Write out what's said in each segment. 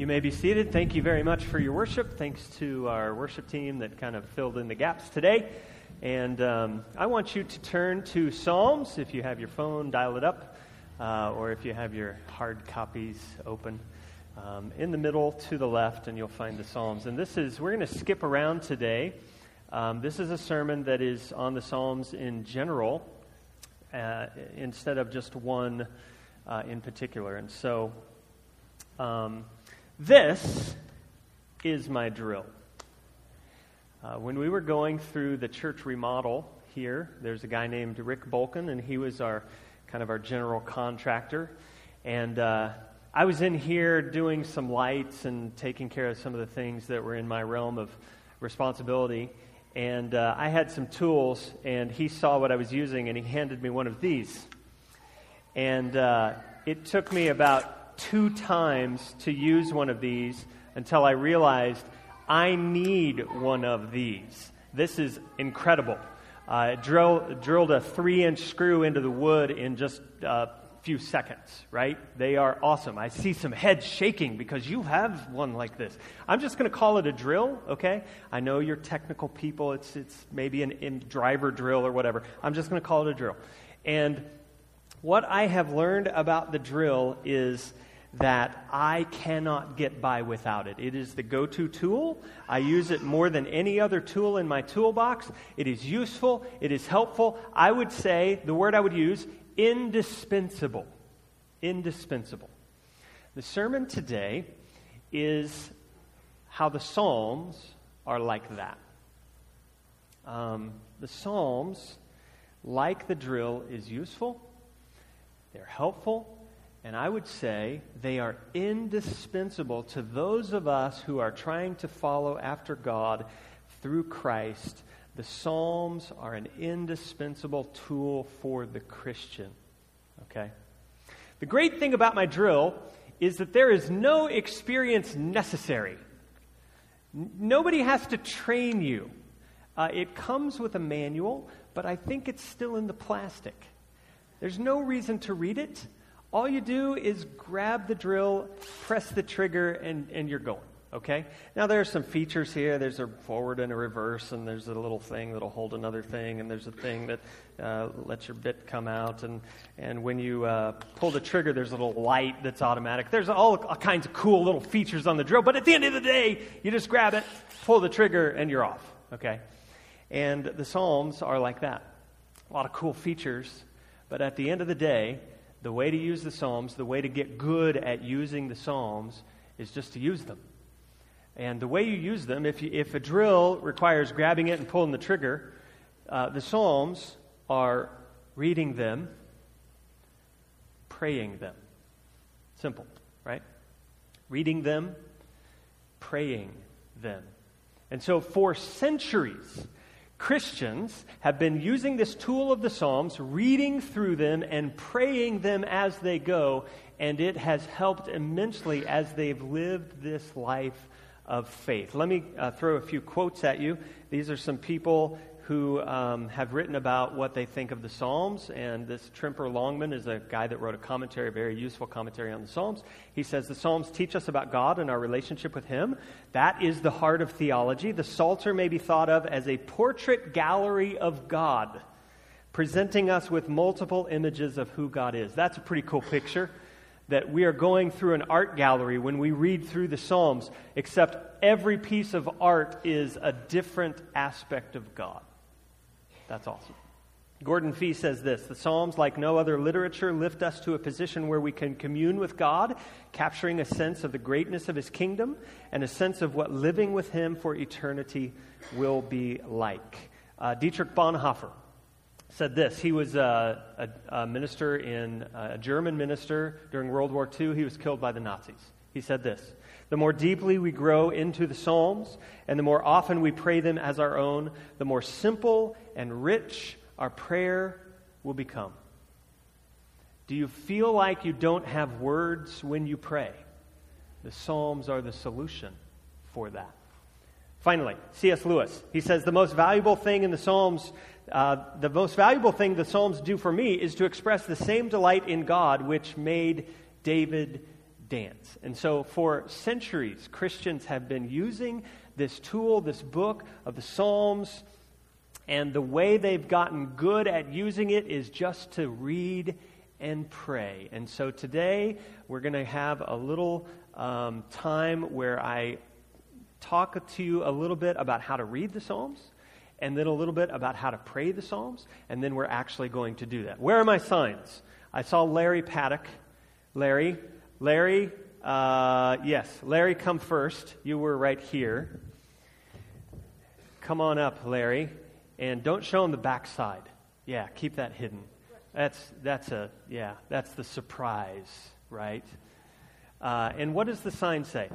You may be seated. Thank you very much for your worship. Thanks to our worship team that kind of filled in the gaps today. And um, I want you to turn to Psalms. If you have your phone, dial it up, uh, or if you have your hard copies open. Um, in the middle to the left, and you'll find the Psalms. And this is, we're going to skip around today. Um, this is a sermon that is on the Psalms in general, uh, instead of just one uh, in particular. And so, um, this is my drill. Uh, when we were going through the church remodel here, there's a guy named Rick Bolkin, and he was our kind of our general contractor. And uh, I was in here doing some lights and taking care of some of the things that were in my realm of responsibility. And uh, I had some tools, and he saw what I was using, and he handed me one of these. And uh, it took me about two times to use one of these until I realized I need one of these. This is incredible. I uh, drill, drilled a three inch screw into the wood in just a few seconds, right? They are awesome. I see some heads shaking because you have one like this. I'm just going to call it a drill, okay? I know you're technical people. It's, it's maybe an in driver drill or whatever. I'm just going to call it a drill. And what I have learned about the drill is that I cannot get by without it. It is the go to tool. I use it more than any other tool in my toolbox. It is useful, it is helpful. I would say the word I would use indispensable. Indispensable. The sermon today is how the Psalms are like that. Um, the Psalms, like the drill, is useful, they're helpful, and I would say they are indispensable to those of us who are trying to follow after God through Christ. The Psalms are an indispensable tool for the Christian. Okay? The great thing about my drill is that there is no experience necessary. Nobody has to train you. Uh, it comes with a manual, but I think it's still in the plastic. There's no reason to read it. All you do is grab the drill, press the trigger, and, and you're going. Okay? Now, there are some features here. There's a forward and a reverse, and there's a little thing that'll hold another thing, and there's a thing that uh, lets your bit come out. And, and when you uh, pull the trigger, there's a little light that's automatic. There's all, all kinds of cool little features on the drill, but at the end of the day, you just grab it, pull the trigger, and you're off. Okay? And the Psalms are like that. A lot of cool features, but at the end of the day, the way to use the Psalms, the way to get good at using the Psalms, is just to use them. And the way you use them, if, you, if a drill requires grabbing it and pulling the trigger, uh, the Psalms are reading them, praying them. Simple, right? Reading them, praying them. And so for centuries, Christians have been using this tool of the Psalms, reading through them and praying them as they go, and it has helped immensely as they've lived this life of faith. Let me uh, throw a few quotes at you. These are some people who um, have written about what they think of the Psalms. And this Tremper Longman is a guy that wrote a commentary, a very useful commentary on the Psalms. He says the Psalms teach us about God and our relationship with Him. That is the heart of theology. The Psalter may be thought of as a portrait gallery of God, presenting us with multiple images of who God is. That's a pretty cool picture. That we are going through an art gallery when we read through the Psalms, except every piece of art is a different aspect of God. That's awesome. Gordon Fee says this The Psalms, like no other literature, lift us to a position where we can commune with God, capturing a sense of the greatness of His kingdom and a sense of what living with Him for eternity will be like. Uh, Dietrich Bonhoeffer said this. He was a, a, a minister in a German minister during World War II. He was killed by the Nazis. He said this the more deeply we grow into the Psalms, and the more often we pray them as our own, the more simple and rich our prayer will become. Do you feel like you don't have words when you pray? The Psalms are the solution for that. Finally, C.S. Lewis. He says the most valuable thing in the Psalms, uh, the most valuable thing the Psalms do for me is to express the same delight in God which made David dance. And so, for centuries, Christians have been using this tool, this book of the Psalms, and the way they've gotten good at using it is just to read and pray. And so, today, we're going to have a little um, time where I talk to you a little bit about how to read the Psalms and then a little bit about how to pray the Psalms, and then we're actually going to do that. Where are my signs? I saw Larry Paddock. Larry, Larry, uh, yes, Larry, come first. You were right here. Come on up, Larry, and don't show him the backside. Yeah, keep that hidden. That's that's a yeah, that's the surprise, right? Uh, and what does the sign say?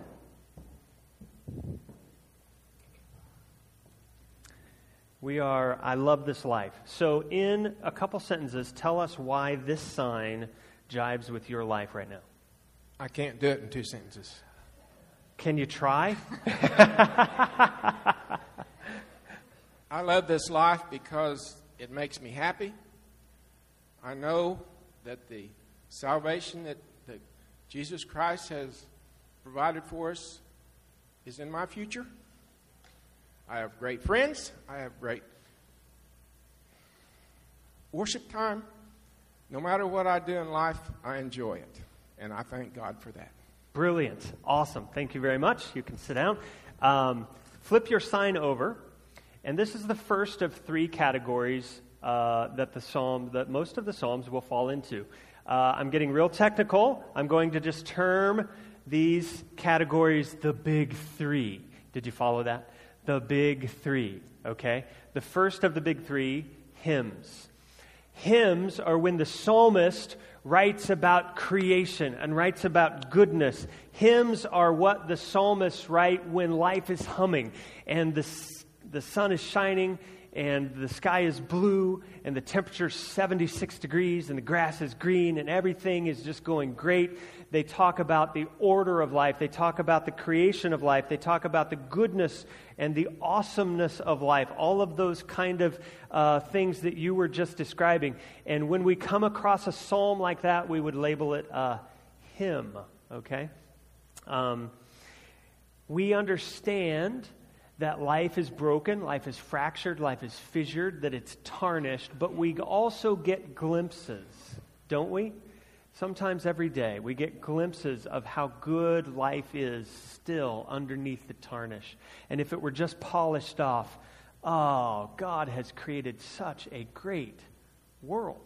We are, I love this life. So, in a couple sentences, tell us why this sign jibes with your life right now. I can't do it in two sentences. Can you try? I love this life because it makes me happy. I know that the salvation that, that Jesus Christ has provided for us is in my future. I have great friends. I have great worship time. No matter what I do in life, I enjoy it. And I thank God for that. Brilliant. Awesome. Thank you very much. You can sit down. Um, flip your sign over. And this is the first of three categories uh, that the psalm, that most of the psalms will fall into. Uh, I'm getting real technical. I'm going to just term these categories the big three. Did you follow that? the big three, okay? The first of the big three, hymns. Hymns are when the psalmist writes about creation and writes about goodness. Hymns are what the psalmists write when life is humming and the, the sun is shining and the sky is blue and the temperature is 76 degrees and the grass is green and everything is just going great. They talk about the order of life. They talk about the creation of life. They talk about the goodness and the awesomeness of life. All of those kind of uh, things that you were just describing. And when we come across a psalm like that, we would label it a hymn, okay? Um, we understand that life is broken, life is fractured, life is fissured, that it's tarnished, but we also get glimpses, don't we? Sometimes every day we get glimpses of how good life is still underneath the tarnish. And if it were just polished off, oh, God has created such a great world.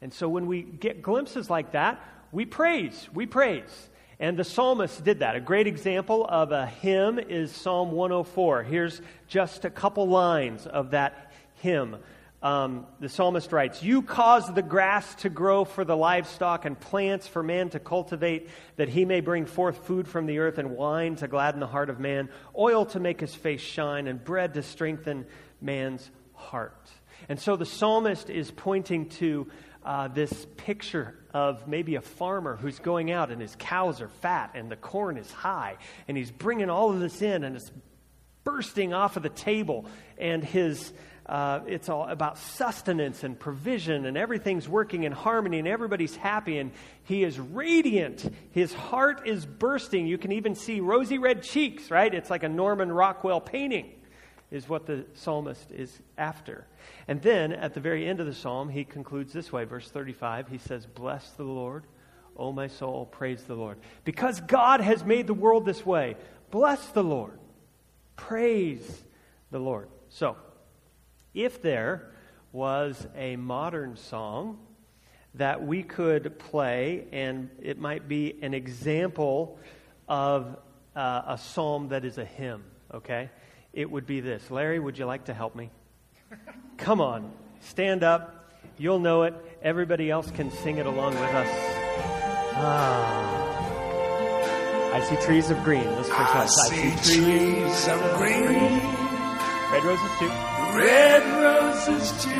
And so when we get glimpses like that, we praise, we praise. And the psalmist did that. A great example of a hymn is Psalm 104. Here's just a couple lines of that hymn. Um, the psalmist writes, You cause the grass to grow for the livestock and plants for man to cultivate, that he may bring forth food from the earth and wine to gladden the heart of man, oil to make his face shine, and bread to strengthen man's heart. And so the psalmist is pointing to uh, this picture of maybe a farmer who's going out and his cows are fat and the corn is high and he's bringing all of this in and it's bursting off of the table and his uh, it's all about sustenance and provision and everything's working in harmony and everybody's happy and he is radiant. His heart is bursting. You can even see rosy red cheeks right? It's like a norman rockwell painting is what the psalmist is after. And then at the very end of the psalm, he concludes this way, verse 35. He says, Bless the Lord, O my soul, praise the Lord. Because God has made the world this way, bless the Lord, praise the Lord. So, if there was a modern song that we could play, and it might be an example of uh, a psalm that is a hymn, okay? It would be this Larry, would you like to help me? Come on, stand up. You'll know it. Everybody else can sing it along with us. Ah. I see trees of green. Let's first I, see, see trees of green. green. Red roses too. Red roses too.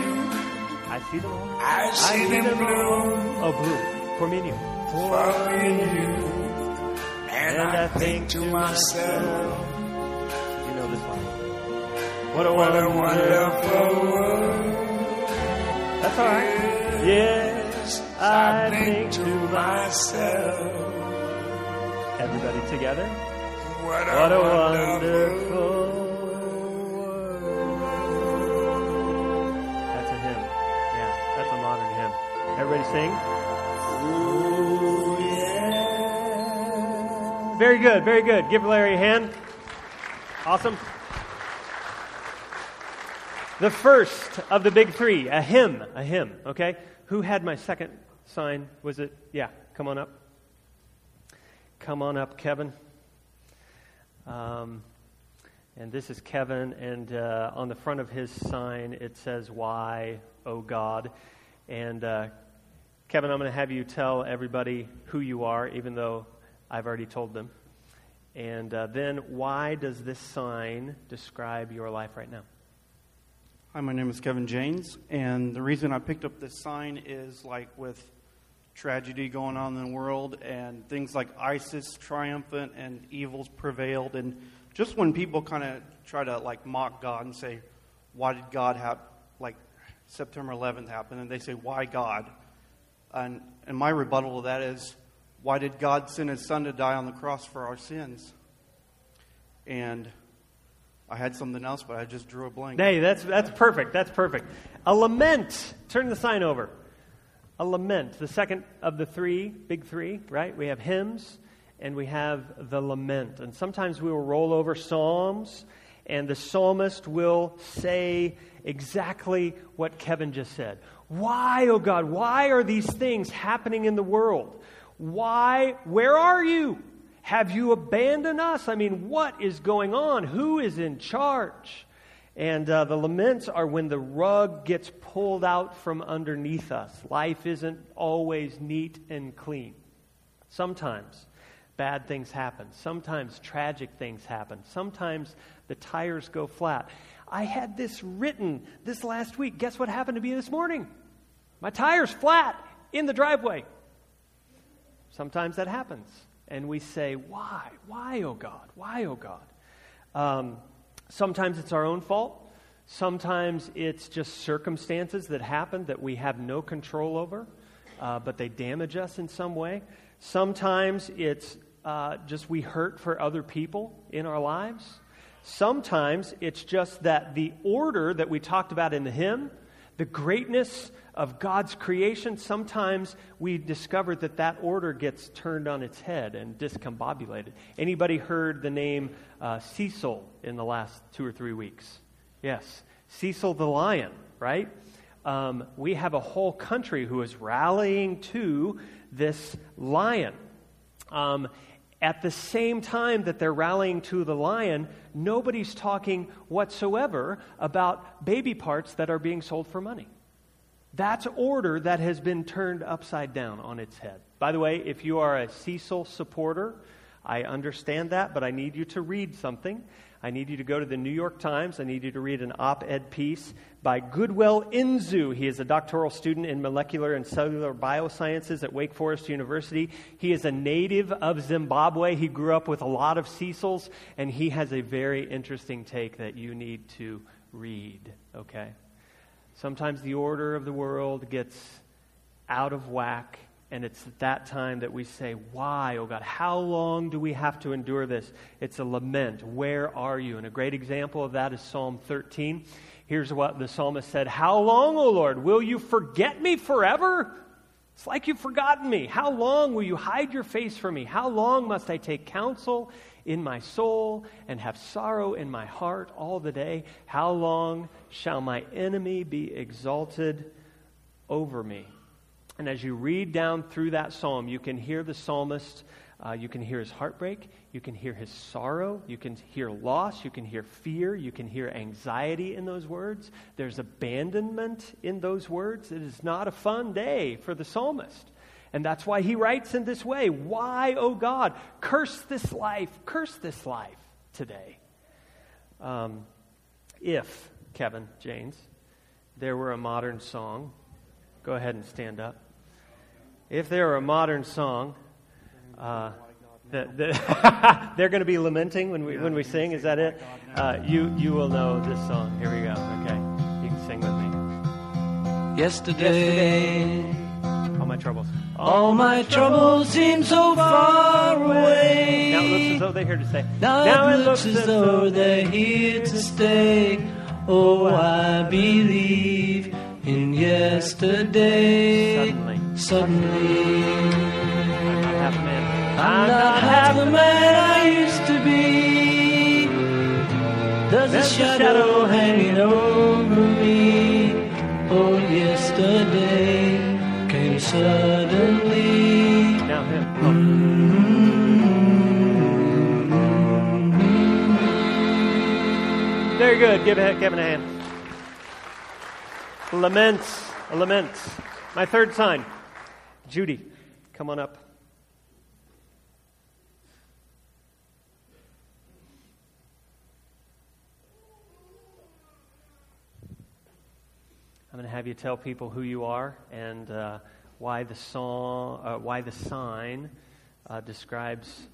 I see them all. I see, I see them, bloom. Oh, blue. For me and you. For me and you. And, and I, I think to myself. What a, what a wonderful world. That's all right. Yes, I, I think, think to myself. Everybody together. What a, What a wonderful wonderful. That's a hymn. Yeah, that's a modern hymn. Everybody sing. Ooh, yeah. Very good, very good. Give Larry a hand. Awesome. The first of the big three, a hymn, a hymn, okay? Who had my second sign? Was it? Yeah, come on up. Come on up, Kevin. Um, and this is Kevin, and uh, on the front of his sign it says, Why, O God? And uh, Kevin, I'm going to have you tell everybody who you are, even though I've already told them. And uh, then, why does this sign describe your life right now? Hi, my name is Kevin James, and the reason I picked up this sign is like with tragedy going on in the world and things like ISIS triumphant and evils prevailed, and just when people kind of try to like mock God and say, "Why did God have like September 11th happen?" and they say, "Why God?" and and my rebuttal to that is, "Why did God send His Son to die on the cross for our sins?" And I had something else, but I just drew a blank. Hey, that's, that's perfect. That's perfect. A lament. Turn the sign over. A lament. The second of the three, big three, right? We have hymns and we have the lament. And sometimes we will roll over psalms and the psalmist will say exactly what Kevin just said. Why, oh God, why are these things happening in the world? Why, where are you? Have you abandoned us? I mean, what is going on? Who is in charge? And uh, the laments are when the rug gets pulled out from underneath us. Life isn't always neat and clean. Sometimes bad things happen. Sometimes tragic things happen. Sometimes the tires go flat. I had this written this last week. Guess what happened to me this morning? My tire's flat in the driveway. Sometimes that happens and we say, Why? Why, oh God? Why, oh God? Um, sometimes it's our own fault. Sometimes it's just circumstances that happen that we have no control over, uh, but they damage us in some way. Sometimes it's uh, just we hurt for other people in our lives. Sometimes it's just that the order that we talked about in the hymn, the greatness of God's creation, sometimes we discover that that order gets turned on its head and discombobulated. Anybody heard the name uh, Cecil in the last two or three weeks? Yes, Cecil the lion, right? Um, we have a whole country who is rallying to this lion. Um, at the same time that they're rallying to the lion, nobody's talking whatsoever about baby parts that are being sold for money. That's order that has been turned upside down on its head. By the way, if you are a Cecil supporter, I understand that, but I need you to read something. I need you to go to the New York Times. I need you to read an op ed piece by Goodwell Nzou. He is a doctoral student in molecular and cellular biosciences at Wake Forest University. He is a native of Zimbabwe. He grew up with a lot of Cecils, and he has a very interesting take that you need to read, okay? Sometimes the order of the world gets out of whack, and it's at that time that we say, Why, oh God? How long do we have to endure this? It's a lament. Where are you? And a great example of that is Psalm 13. Here's what the psalmist said How long, O Lord? Will you forget me forever? It's like you've forgotten me. How long will you hide your face from me? How long must I take counsel in my soul and have sorrow in my heart all the day? How long shall my enemy be exalted over me? And as you read down through that psalm, you can hear the psalmist, uh, you can hear his heartbreak, you can hear his sorrow, you can hear loss, you can hear fear, you can hear anxiety in those words. There's abandonment in those words. It is not a fun day for the psalmist. And that's why he writes in this way Why, O oh God, curse this life, curse this life today? Um, if, Kevin James, there were a modern song, go ahead and stand up. If there were a modern song, uh, that, that they're going to be lamenting when we, when we sing, is that it? Uh, you, you will know this song. Here we go, okay? You can sing with me. Yesterday, All my troubles. All my troubles seem so far away. Now it looks as though they're here to stay. Now, it looks as though they're here to stay. Oh, I believe in yesterday. Suddenly. Suddenly. I'm not half a man. I'm not half the man I used to be. There's a There's a shadow shadow hanging over Give Kevin a hand. Laments. A lament. My third sign. Judy, come on up. I'm going to have you tell people who you are and uh, why the song, uh, why the sign uh, describes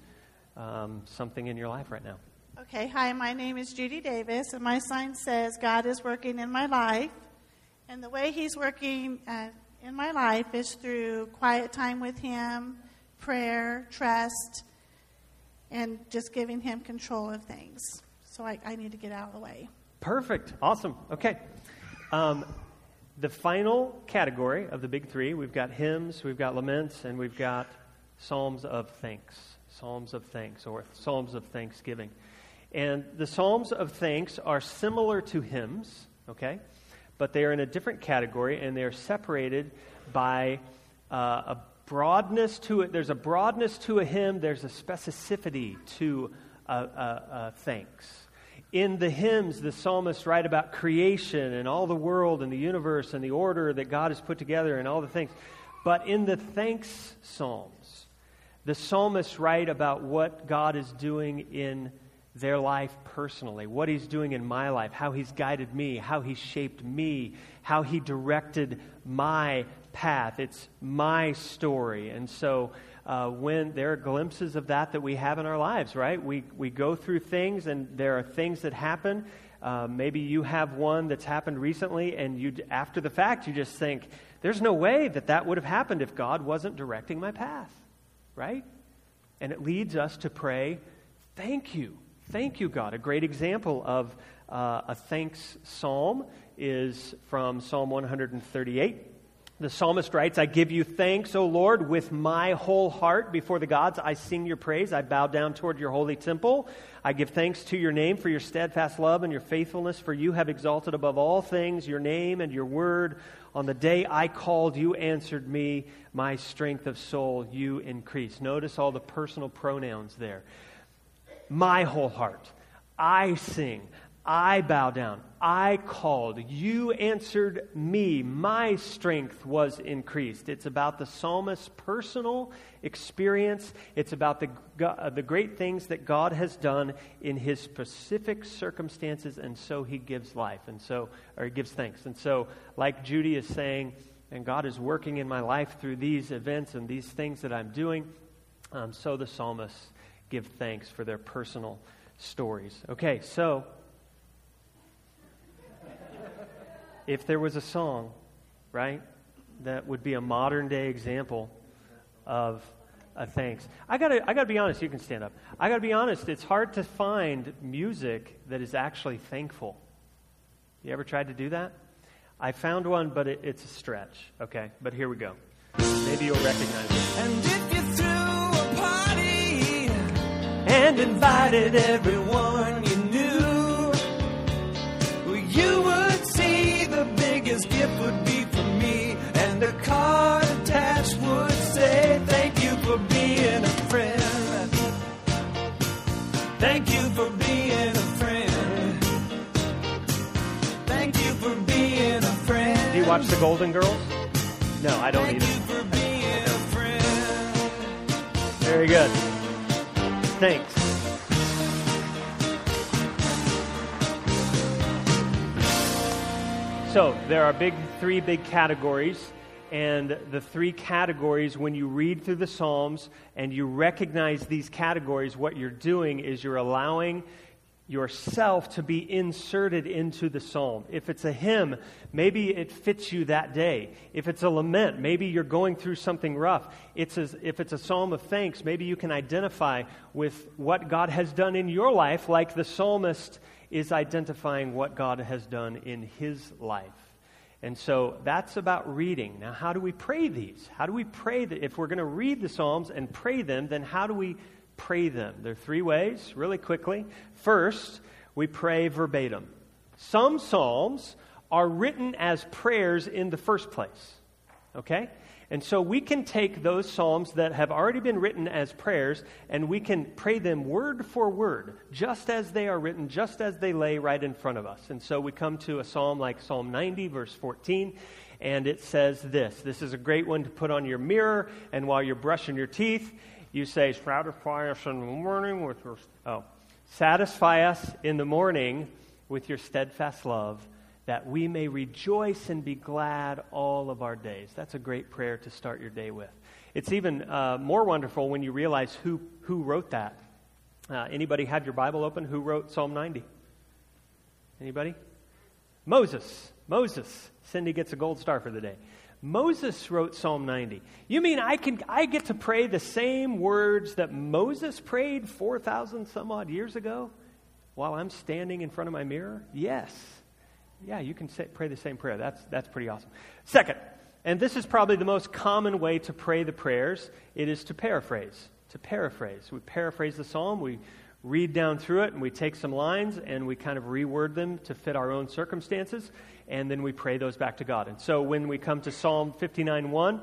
um, something in your life right now. Okay, hi, my name is Judy Davis, and my sign says, God is working in my life. And the way He's working uh, in my life is through quiet time with Him, prayer, trust, and just giving Him control of things. So I, I need to get out of the way. Perfect. Awesome. Okay. Um, the final category of the big three we've got hymns, we've got laments, and we've got psalms of thanks. Psalms of thanks or psalms of thanksgiving. And the psalms of thanks are similar to hymns, okay? But they are in a different category and they are separated by uh, a broadness to it. There's a broadness to a hymn, there's a specificity to a, a, a thanks. In the hymns, the psalmists write about creation and all the world and the universe and the order that God has put together and all the things. But in the thanks psalms, the psalmists write about what God is doing in their life personally, what He's doing in my life, how He's guided me, how He shaped me, how He directed my path. It's my story. And so uh, when there are glimpses of that that we have in our lives, right? We, we go through things and there are things that happen. Uh, maybe you have one that's happened recently, and you, after the fact, you just think, there's no way that that would have happened if God wasn't directing my path, right? And it leads us to pray, thank you. Thank you, God. A great example of uh, a thanks psalm is from Psalm 138. The psalmist writes, I give you thanks, O Lord, with my whole heart. Before the gods, I sing your praise. I bow down toward your holy temple. I give thanks to your name for your steadfast love and your faithfulness, for you have exalted above all things your name and your word. On the day I called, you answered me. My strength of soul you increased. Notice all the personal pronouns there. My whole heart. I sing. I bow down. I called. You answered me. My strength was increased. It's about the psalmist's personal experience. It's about the, uh, the great things that God has done in his specific circumstances, and so he gives life, and so, or he gives thanks. And so, like Judy is saying, and God is working in my life through these events and these things that I'm doing, um, so the psalmists give thanks for their personal stories. Okay, so if there was a song, right, that would be a modern day example of a thanks. I gotta, I gotta be honest. You can stand up. I gotta be honest. It's hard to find music that is actually thankful. You ever tried to do that? I found one, but it, it's a stretch. Okay, but here we go. Maybe you'll recognize it. And invited everyone you knew, well, you would see the biggest gift would be for me, and a card attached would say, Thank you for being a friend. Thank you for being a friend. Thank you for being a friend. Do you watch The Golden Girls? No, I don't even Thank either. you for being a friend. Very good. Thanks. So there are big three big categories, and the three categories, when you read through the Psalms and you recognize these categories, what you're doing is you're allowing yourself to be inserted into the psalm. If it's a hymn, maybe it fits you that day. If it's a lament, maybe you're going through something rough. It's a, if it's a psalm of thanks, maybe you can identify with what God has done in your life, like the psalmist is identifying what God has done in his life. And so that's about reading. Now, how do we pray these? How do we pray that if we're going to read the Psalms and pray them, then how do we pray them. There are three ways, really quickly. First, we pray verbatim. Some Psalms are written as prayers in the first place. Okay? And so we can take those Psalms that have already been written as prayers and we can pray them word for word, just as they are written, just as they lay right in front of us. And so we come to a Psalm like Psalm 90, verse 14, and it says this. This is a great one to put on your mirror and while you're brushing your teeth you say, satisfy us in the morning with your. Oh. Satisfy us in the morning with your steadfast love, that we may rejoice and be glad all of our days. That's a great prayer to start your day with. It's even uh, more wonderful when you realize who, who wrote that. Uh, anybody have your Bible open? Who wrote Psalm 90? Anybody? Moses. Moses. Cindy gets a gold star for the day. Moses wrote Psalm 90. You mean I can I get to pray the same words that Moses prayed 4,000 some odd years ago while I'm standing in front of my mirror? Yes. Yeah, you can say, pray the same prayer. That's that's pretty awesome. Second, and this is probably the most common way to pray the prayers, it is to paraphrase. To paraphrase. We paraphrase the psalm, we read down through it, and we take some lines and we kind of reword them to fit our own circumstances and then we pray those back to God. And so when we come to Psalm 59 1,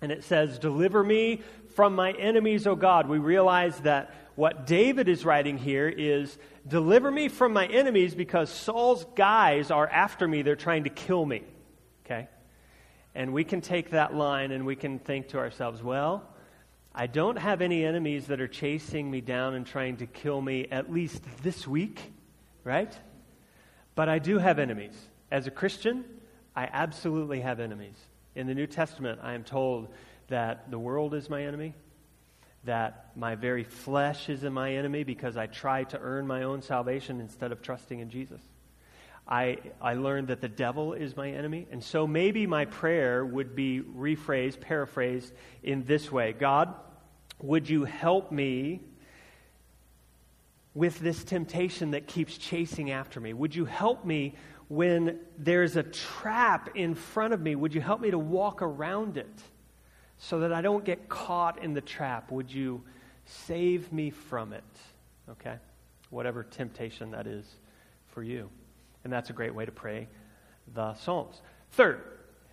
and it says, Deliver me from my enemies, O God, we realize that what David is writing here is, Deliver me from my enemies because Saul's guys are after me. They're trying to kill me. Okay? And we can take that line and we can think to ourselves, well, I don't have any enemies that are chasing me down and trying to kill me at least this week, right? But I do have enemies. As a Christian, I absolutely have enemies. In the New Testament, I am told that the world is my enemy, that my very flesh is my enemy because I try to earn my own salvation instead of trusting in Jesus. I, I learned that the devil is my enemy. And so maybe my prayer would be rephrased, paraphrased in this way God, would you help me with this temptation that keeps chasing after me? Would you help me when there's a trap in front of me, would you help me to walk around it so that I don't get caught in the trap? Would you save me from it? Okay? Whatever temptation that is for you. And that's a great way to pray the Psalms. Third,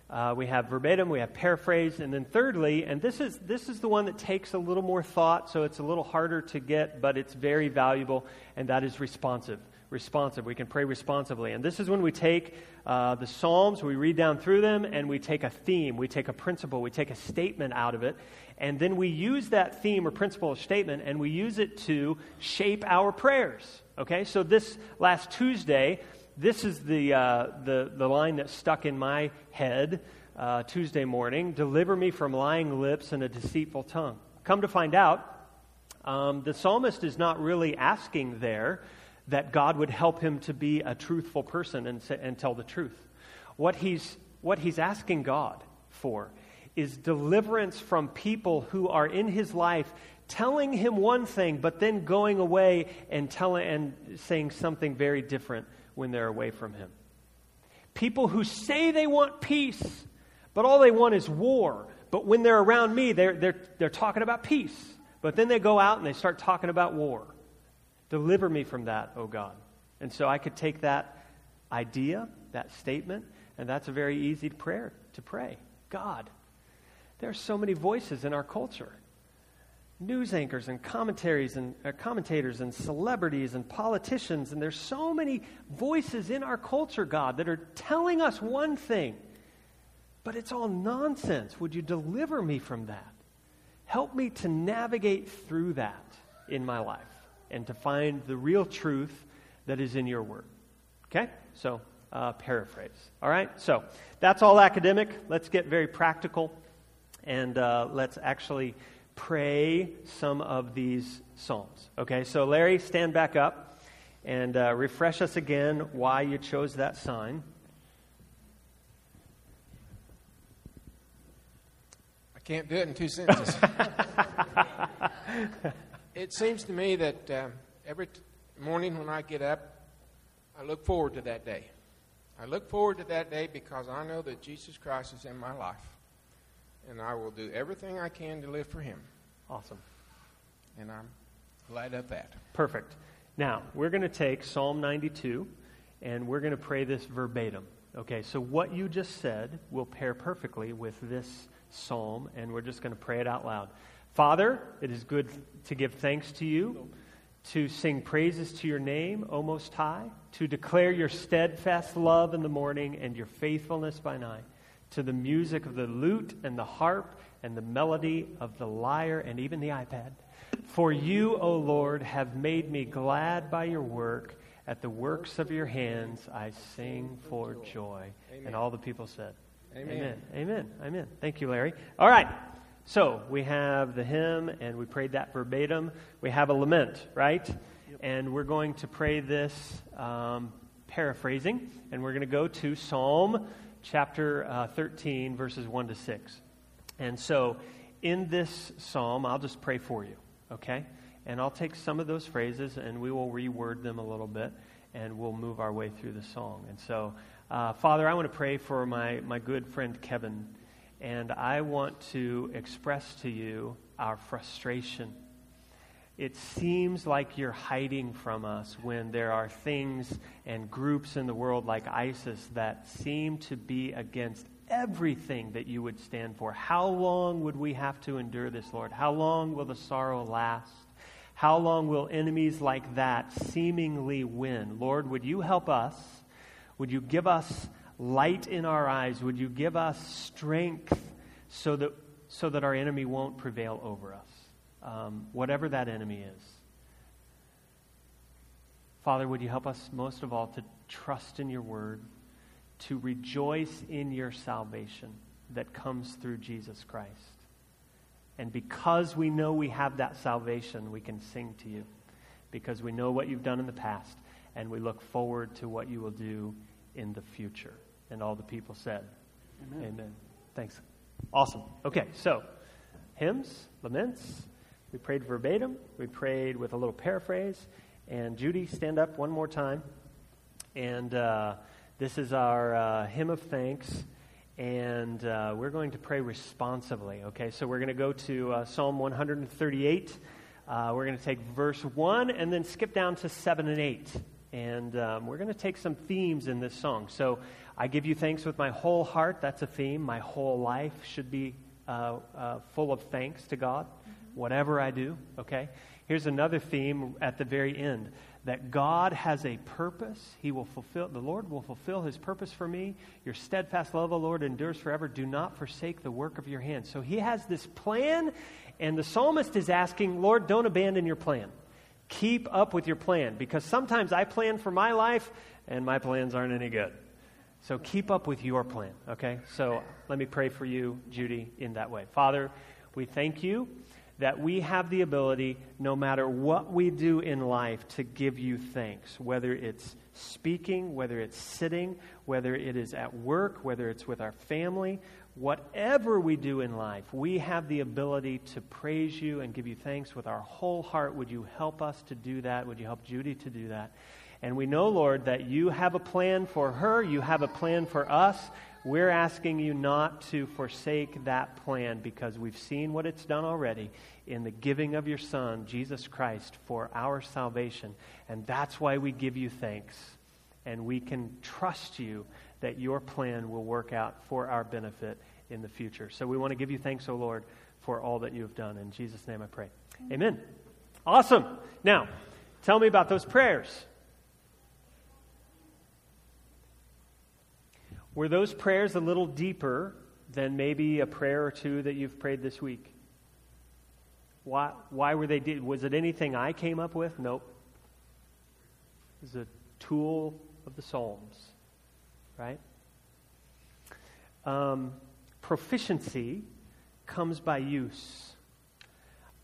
uh, we have verbatim, we have paraphrase, and then thirdly, and this is this is the one that takes a little more thought, so it's a little harder to get, but it's very valuable, and that is responsive responsive. We can pray responsively. And this is when we take uh, the Psalms, we read down through them, and we take a theme, we take a principle, we take a statement out of it, and then we use that theme or principle or statement and we use it to shape our prayers. Okay? So this last Tuesday, this is the, uh, the, the line that stuck in my head uh, Tuesday morning Deliver me from lying lips and a deceitful tongue. Come to find out, um, the psalmist is not really asking there that God would help him to be a truthful person and, say, and tell the truth. What he's, what he's asking God for is deliverance from people who are in his life telling him one thing, but then going away and, telling, and saying something very different when they're away from him. People who say they want peace, but all they want is war. But when they're around me, they're, they're, they're talking about peace. But then they go out and they start talking about war. Deliver me from that, O God. And so I could take that idea, that statement, and that's a very easy prayer to pray. God, there are so many voices in our culture. News anchors and commentaries and uh, commentators and celebrities and politicians and there's so many voices in our culture, God, that are telling us one thing, but it's all nonsense. Would you deliver me from that? Help me to navigate through that in my life and to find the real truth that is in your word. Okay? So, uh, paraphrase. All right? So, that's all academic. Let's get very practical and uh, let's actually pray some of these Psalms. Okay? So, Larry, stand back up and uh, refresh us again why you chose that sign. I can't do it in two sentences. it seems to me that um, every t- morning when I get up, I look forward to that day. I look forward to that day because I know that Jesus Christ is in my life. And I will do everything I can to live for Him. Awesome. And I'm glad of that. Perfect. Now, we're going to take Psalm 92 and we're going to pray this verbatim. Okay, so what you just said will pair perfectly with this psalm, and we're just going to pray it out loud. Father, it is good to give thanks to you, to sing praises to your name, O Most High, to declare your steadfast love in the morning and your faithfulness by night, to the music of the lute and the harp and the melody of the lyre and even the iPad. For you, O Lord, have made me glad by your work. At the works of your hands I sing for joy. Amen. And all the people said, Amen. Amen. Amen. Amen. Thank you, Larry. All right. So we have the hymn, and we prayed that verbatim. We have a lament, right? And we're going to pray this um, paraphrasing, and we're going to go to Psalm chapter uh, 13, verses 1 to 6. And so in this psalm, I'll just pray for you, okay? And I'll take some of those phrases and we will reword them a little bit and we'll move our way through the song. And so, uh, Father, I want to pray for my, my good friend Kevin. And I want to express to you our frustration. It seems like you're hiding from us when there are things and groups in the world like ISIS that seem to be against everything that you would stand for. How long would we have to endure this, Lord? How long will the sorrow last? How long will enemies like that seemingly win? Lord, would you help us? Would you give us light in our eyes? Would you give us strength so that, so that our enemy won't prevail over us, um, whatever that enemy is? Father, would you help us most of all to trust in your word, to rejoice in your salvation that comes through Jesus Christ? And because we know we have that salvation, we can sing to you because we know what you've done in the past and we look forward to what you will do in the future. And all the people said, Amen. Amen. Thanks. Awesome. Okay, so hymns, laments. We prayed verbatim. We prayed with a little paraphrase. And Judy, stand up one more time. And uh, this is our uh, hymn of thanks and uh, we're going to pray responsively. Okay, so we're going to go to uh, Psalm 138. Uh, we're going to take verse 1 and then skip down to 7 and 8. And um, we're going to take some themes in this song. So I give you thanks with my whole heart. That's a theme. My whole life should be uh, uh, full of thanks to God, whatever I do. Okay? Here's another theme at the very end that God has a purpose. He will fulfill, the Lord will fulfill his purpose for me. Your steadfast love, O Lord, endures forever. Do not forsake the work of your hands. So he has this plan, and the psalmist is asking, Lord, don't abandon your plan. Keep up with your plan, because sometimes I plan for my life, and my plans aren't any good. So keep up with your plan, okay? So let me pray for you, Judy, in that way. Father, we thank you that we have the ability, no matter what we do in life, to give you thanks, whether it's speaking, whether it's sitting, whether it is at work, whether it's with our family, whatever we do in life, we have the ability to praise you and give you thanks with our whole heart. Would you help us to do that? Would you help Judy to do that? And we know, Lord, that you have a plan for her, you have a plan for us. We're asking you not to forsake that plan because we've seen what it's done already in the giving of your Son, Jesus Christ, for our salvation. And that's why we give you thanks. And we can trust you that your plan will work out for our benefit in the future. So we want to give you thanks, O oh Lord, for all that you have done. In Jesus' name I pray. Amen. Awesome. Now, tell me about those prayers. Were those prayers a little deeper than maybe a prayer or two that you've prayed this week? Why, why were they? Was it anything I came up with? Nope. It was a tool of the Psalms, right? Um, proficiency comes by use.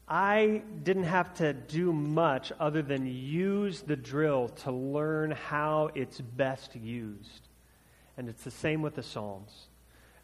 I didn't have to do much other than use the drill to learn how it's best used. And it's the same with the Psalms.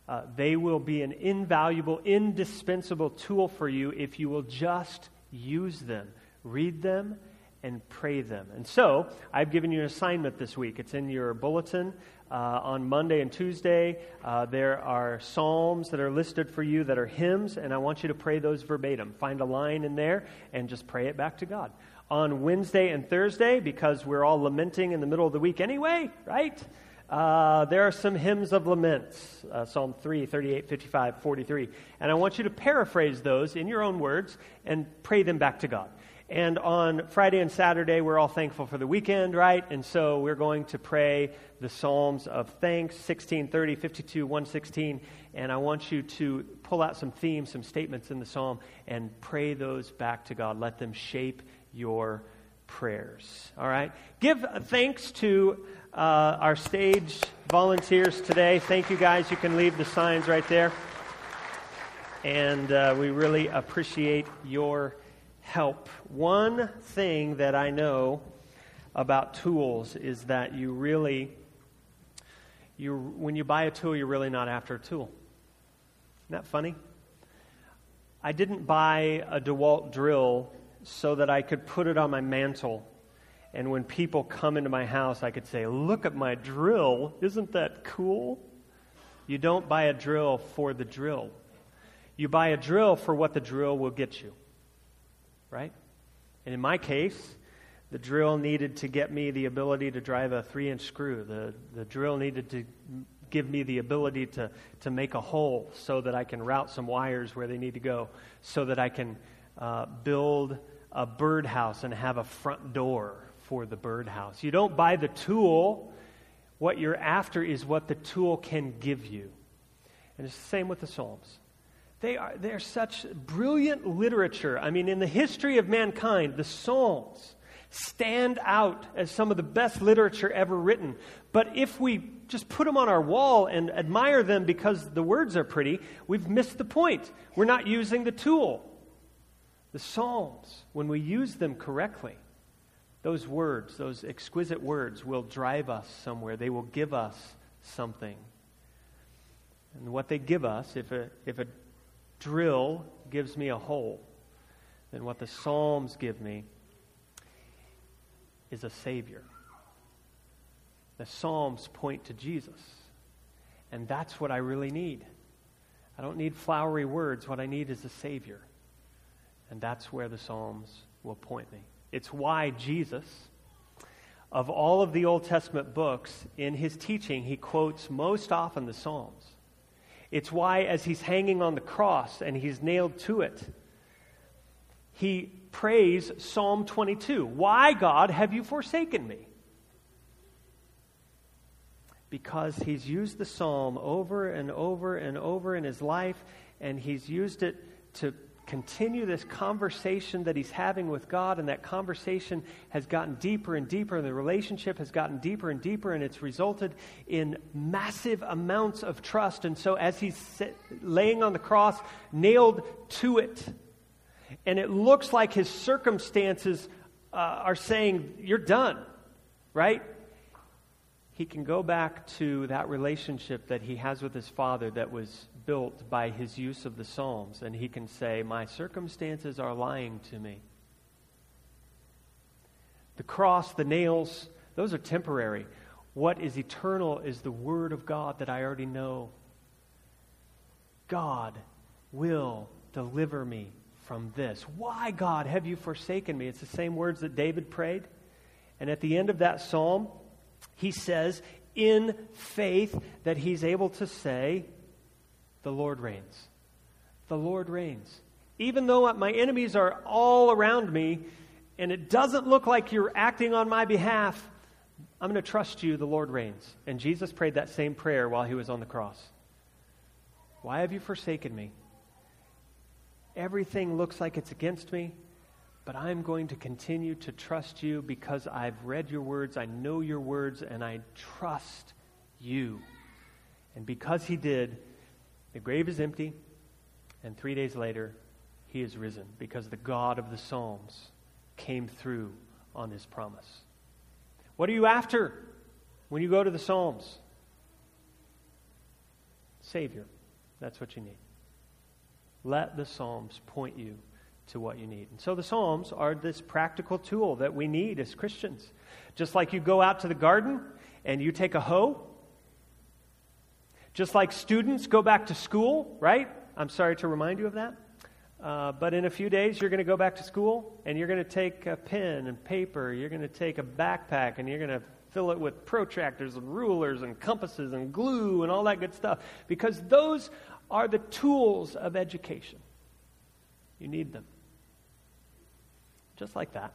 Uh, they will be an invaluable, indispensable tool for you if you will just use them, read them, and pray them. And so, I've given you an assignment this week. It's in your bulletin. Uh, on Monday and Tuesday, uh, there are psalms that are listed for you that are hymns, and I want you to pray those verbatim. Find a line in there and just pray it back to God. On Wednesday and Thursday, because we're all lamenting in the middle of the week anyway, right? Uh, there are some hymns of laments uh, Psalm 3, 38, 55, 43. And I want you to paraphrase those in your own words and pray them back to God. And on Friday and Saturday, we're all thankful for the weekend, right? And so we're going to pray the Psalms of thanks 16, 30, 52, 116. And I want you to pull out some themes, some statements in the Psalm, and pray those back to God. Let them shape your prayers, all right? Give thanks to uh, our stage volunteers today. Thank you, guys. You can leave the signs right there. And uh, we really appreciate your help. One thing that I know about tools is that you really, you, when you buy a tool, you're really not after a tool. Isn't that funny? I didn't buy a DeWalt drill so that I could put it on my mantle. And when people come into my house, I could say, Look at my drill. Isn't that cool? You don't buy a drill for the drill. You buy a drill for what the drill will get you right? And in my case, the drill needed to get me the ability to drive a three inch screw. The, the drill needed to give me the ability to, to make a hole so that I can route some wires where they need to go, so that I can uh, build a birdhouse and have a front door for the birdhouse. You don't buy the tool, what you're after is what the tool can give you. And it's the same with the Psalms. They are they're such brilliant literature. I mean, in the history of mankind, the Psalms stand out as some of the best literature ever written. But if we just put them on our wall and admire them because the words are pretty, we've missed the point. We're not using the tool. The Psalms, when we use them correctly, those words, those exquisite words, will drive us somewhere. They will give us something. And what they give us, if a, if a drill gives me a hole, then what the Psalms give me is a Savior. The Psalms point to Jesus. And that's what I really need. I don't need flowery words. What I need is a Savior. And that's where the Psalms will point me. It's why Jesus, of all of the Old Testament books, in his teaching, he quotes most often the Psalms. It's why, as he's hanging on the cross and he's nailed to it, he prays Psalm 22 Why, God, have you forsaken me? Because he's used the psalm over and over and over in his life, and he's used it to continue this conversation that he's having with God, and that conversation has gotten deeper and deeper, and the relationship has gotten deeper and deeper, and it's resulted in massive amounts of trust. And so, as he's laying on the cross, nailed to it, and it looks like his circumstances uh, are saying, You're done, right? He can go back to that relationship that he has with his father that was built by his use of the Psalms, and he can say, My circumstances are lying to me. The cross, the nails, those are temporary. What is eternal is the Word of God that I already know. God will deliver me from this. Why, God, have you forsaken me? It's the same words that David prayed. And at the end of that psalm, he says, in faith, that he's able to say, the Lord reigns. The Lord reigns. Even though my enemies are all around me and it doesn't look like you're acting on my behalf, I'm going to trust you. The Lord reigns. And Jesus prayed that same prayer while he was on the cross. Why have you forsaken me? Everything looks like it's against me, but I'm going to continue to trust you because I've read your words, I know your words, and I trust you. And because he did, the grave is empty, and three days later, he is risen because the God of the Psalms came through on his promise. What are you after when you go to the Psalms? Savior. That's what you need. Let the Psalms point you to what you need. And so the Psalms are this practical tool that we need as Christians. Just like you go out to the garden and you take a hoe, just like students go back to school, right? I'm sorry to remind you of that. Uh, but in a few days, you're going to go back to school and you're going to take a pen and paper, you're going to take a backpack, and you're going to fill it with protractors and rulers and compasses and glue and all that good stuff because those are the tools of education. You need them. Just like that.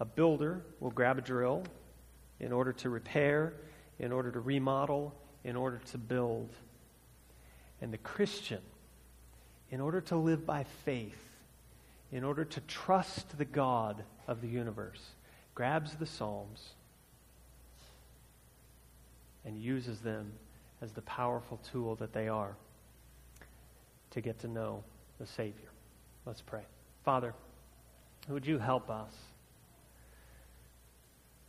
A builder will grab a drill in order to repair, in order to remodel, in order to build. And the Christian, in order to live by faith, in order to trust the God of the universe, grabs the Psalms and uses them as the powerful tool that they are to get to know the Savior. Let's pray. Father, would you help us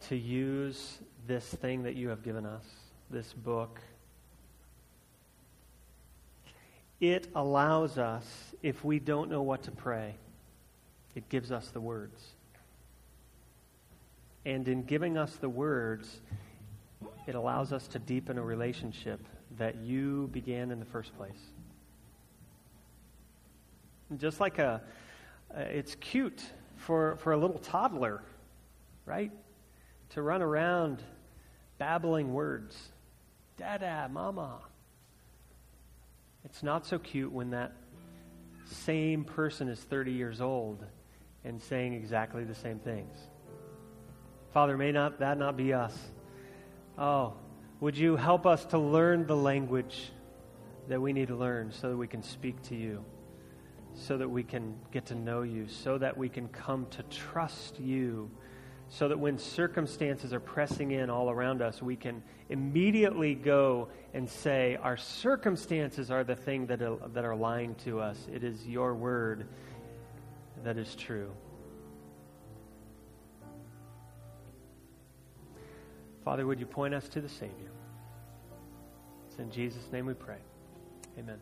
to use this thing that you have given us, this book? It allows us, if we don't know what to pray, it gives us the words. And in giving us the words, it allows us to deepen a relationship that you began in the first place. Just like a, uh, it's cute for, for a little toddler, right? To run around babbling words. Dada, mama. It's not so cute when that same person is 30 years old and saying exactly the same things. Father, may not that not be us. Oh, would you help us to learn the language that we need to learn so that we can speak to you? So that we can get to know you, so that we can come to trust you, so that when circumstances are pressing in all around us, we can immediately go and say, Our circumstances are the thing that are, that are lying to us. It is your word that is true. Father, would you point us to the Savior? It's in Jesus' name we pray. Amen.